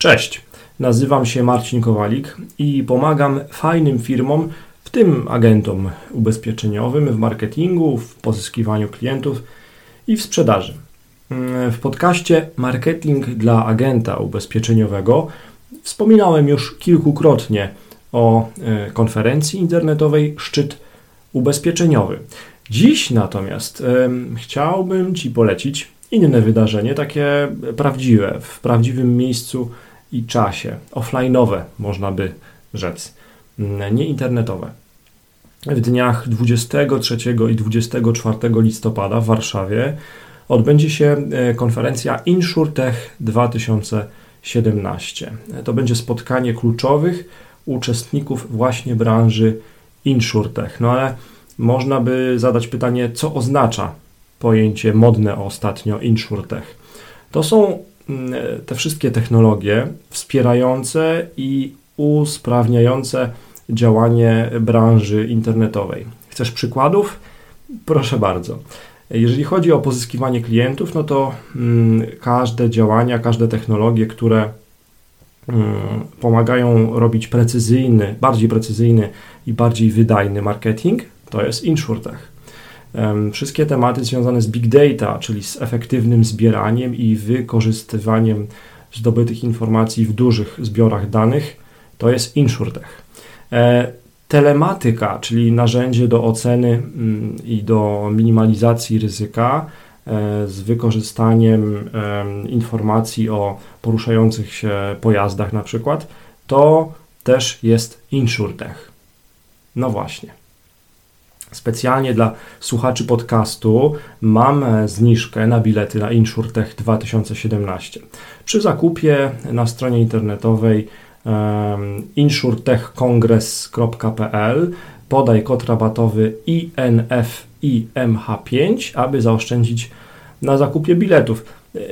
Cześć, nazywam się Marcin Kowalik i pomagam fajnym firmom, w tym agentom ubezpieczeniowym w marketingu, w pozyskiwaniu klientów i w sprzedaży. W podcaście Marketing dla agenta ubezpieczeniowego wspominałem już kilkukrotnie o e, konferencji internetowej Szczyt Ubezpieczeniowy. Dziś natomiast chciałbym Ci polecić inne wydarzenie, takie prawdziwe, w prawdziwym miejscu i czasie, offline'owe można by rzec, mm, nie internetowe. W dniach 23 i 24 listopada w Warszawie odbędzie się e, konferencja InsurTech 2017. To będzie spotkanie kluczowych uczestników właśnie branży InsurTech. No ale można by zadać pytanie, co oznacza pojęcie modne ostatnio InsurTech. To są te wszystkie technologie wspierające i usprawniające działanie branży internetowej. Chcesz przykładów? Proszę bardzo. Jeżeli chodzi o pozyskiwanie klientów, no to mm, każde działania, każde technologie, które mm, pomagają robić precyzyjny, bardziej precyzyjny i bardziej wydajny marketing, to jest InsurTech. Wszystkie tematy związane z big data, czyli z efektywnym zbieraniem i wykorzystywaniem zdobytych informacji w dużych zbiorach danych, to jest InsurTech. E, telematyka, czyli narzędzie do oceny mm, i do minimalizacji ryzyka e, z wykorzystaniem informacji o poruszających się pojazdach na przykład, to też jest InsurTech. No właśnie. Specjalnie dla słuchaczy podcastu mam e, zniżkę na bilety na InsurTech 2017. Przy zakupie na stronie internetowej insurtechcongress.pl podaj kod rabatowy INFIMH5, aby zaoszczędzić na zakupie biletów.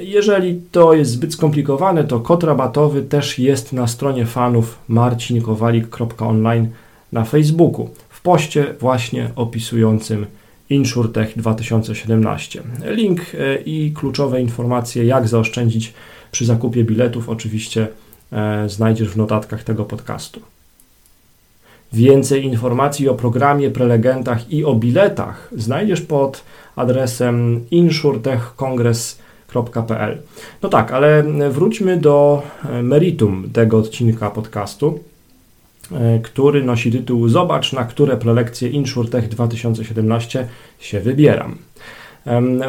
Jeżeli to jest zbyt skomplikowane, to kod rabatowy też jest na stronie fanów marcinkowalik.online na Facebooku poście właśnie opisującym InsurTech 2017. Link e, i kluczowe informacje, jak zaoszczędzić przy zakupie biletów, oczywiście e, znajdziesz w notatkach tego podcastu. Więcej informacji o programie, prelegentach i o biletach znajdziesz pod adresem insurtechcongress.pl. No tak, ale wróćmy do e, meritum tego odcinka podcastu. E, który nosi tytuł Zobacz, na które prelekcje InsurTech 2017 się wybieram.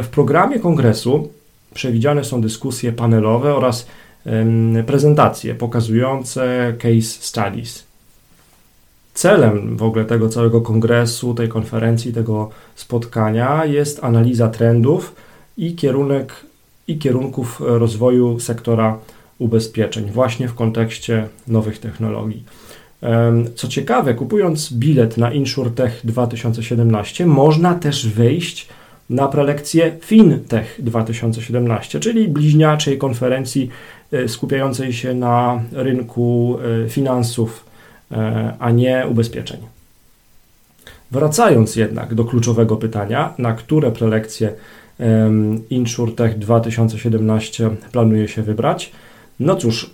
W programie kongresu przewidziane są dyskusje panelowe oraz prezentacje pokazujące case studies. Celem w ogóle tego całego kongresu, tej konferencji, tego spotkania jest analiza trendów i kierunek i kierunków rozwoju sektora ubezpieczeń właśnie w kontekście nowych technologii. Co ciekawe, kupując bilet na InsurTech 2017, można też wejść na prelekcję FinTech 2017, czyli bliźniaczej konferencji e, skupiającej się na rynku e, finansów, e, a nie ubezpieczeń. Wracając jednak do kluczowego pytania, na które prelekcje InsurTech 2017 planuje się wybrać? No cóż,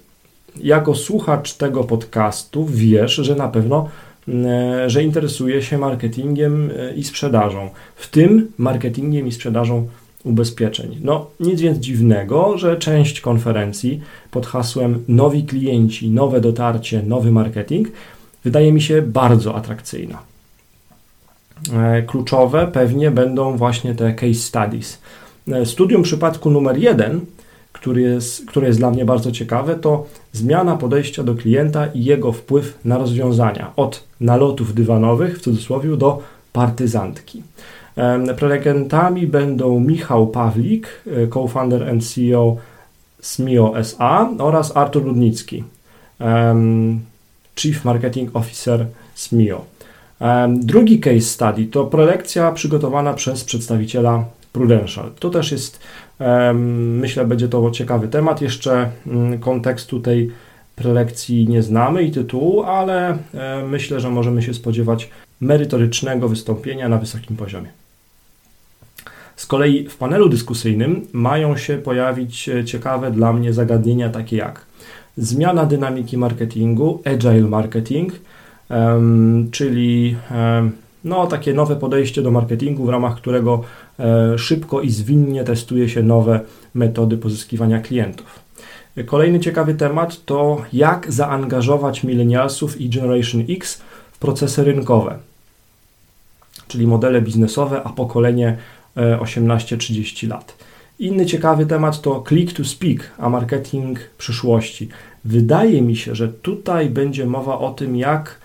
jako słuchacz tego podcastu wiesz, że na pewno e, że interesuje się marketingiem e, i sprzedażą, w tym marketingiem i sprzedażą ubezpieczeń. No, nic więc dziwnego, że część konferencji pod hasłem nowi klienci, nowe dotarcie, nowy marketing wydaje mi się bardzo atrakcyjna. E, kluczowe pewnie będą właśnie te case studies. Studium przypadku numer jeden który jest, które jest dla mnie bardzo ciekawe, to zmiana podejścia do klienta i jego wpływ na rozwiązania. Od nalotów dywanowych, w cudzysłowie, do partyzantki. Prelegentami będą Michał Pawlik, e, co-founder and CEO SMIO SA oraz Artur Ludnicki, Chief Marketing Officer SMIO. Drugi case study to prelekcja przygotowana przez przedstawiciela Prudential. To też jest Myślę, będzie to ciekawy temat. Jeszcze mm, kontekstu tej prelekcji nie znamy i tytułu, ale myślę, że możemy się spodziewać merytorycznego wystąpienia na wysokim poziomie. Z kolei w panelu dyskusyjnym mają się pojawić e, ciekawe dla mnie zagadnienia takie jak zmiana dynamiki marketingu, agile marketing, czyli no, takie nowe podejście do marketingu, w ramach którego e, szybko i zwinnie testuje się nowe metody pozyskiwania klientów. Kolejny ciekawy temat to jak zaangażować millennialsów i Generation X w procesy rynkowe, czyli modele biznesowe, a pokolenie 18-30 e, lat. Inny ciekawy temat to click to speak, a marketing przyszłości. Wydaje mi się, że tutaj będzie mowa o tym, jak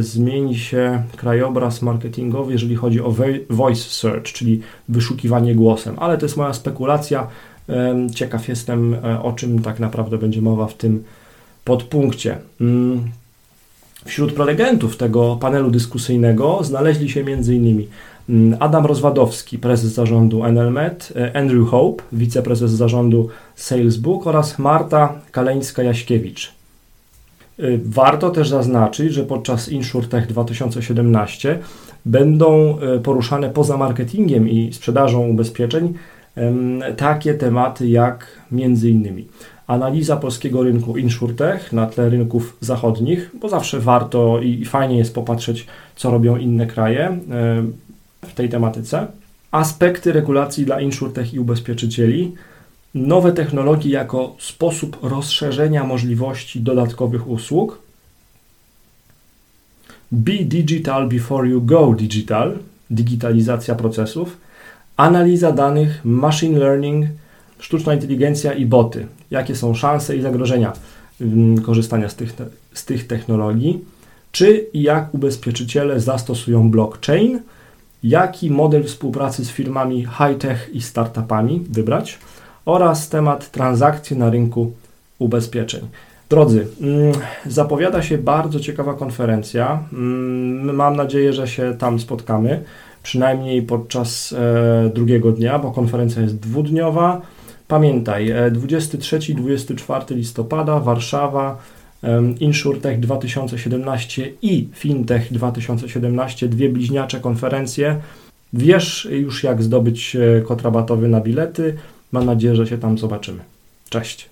zmieni się krajobraz marketingowy, jeżeli chodzi o voice search, czyli wyszukiwanie głosem, ale to jest moja spekulacja. Ciekaw jestem, e, o czym tak naprawdę będzie mowa w tym podpunkcie. Mm, wśród prelegentów tego panelu dyskusyjnego znaleźli się m.in. Mm, Adam Rozwadowski, prezes zarządu NLMed, e, Andrew Hope, wiceprezes zarządu Salesbook oraz Marta Kaleńska-Jaśkiewicz. E, warto też zaznaczyć, że podczas InsurTech 2017 będą poruszane poza marketingiem i sprzedażą ubezpieczeń takie tematy jak między innymi analiza polskiego rynku insurtech na tle rynków zachodnich, bo zawsze warto i fajnie jest popatrzeć, co robią inne kraje w tej tematyce. Aspekty regulacji dla insurtech i ubezpieczycieli, nowe technologie jako sposób rozszerzenia możliwości dodatkowych usług. Be digital before you go digital, digitalizacja procesów analiza danych, machine learning, sztuczna inteligencja i boty. Jakie są szanse i zagrożenia mm, korzystania z tych, z tych technologii? Czy i jak ubezpieczyciele zastosują blockchain? Jaki model współpracy z firmami high-tech i startupami wybrać? Oraz temat transakcji na rynku ubezpieczeń. Drodzy, mm, zapowiada się bardzo ciekawa konferencja. Mm, mam nadzieję, że się tam spotkamy przynajmniej podczas e, drugiego dnia, bo konferencja jest dwudniowa. Pamiętaj, 23-24 e, listopada Warszawa, InsurTech 2017 i FinTech 2017, dwie bliźniacze konferencje. Wiesz już jak zdobyć e, kod rabatowy na bilety. Mam nadzieję, że się tam zobaczymy. Cześć.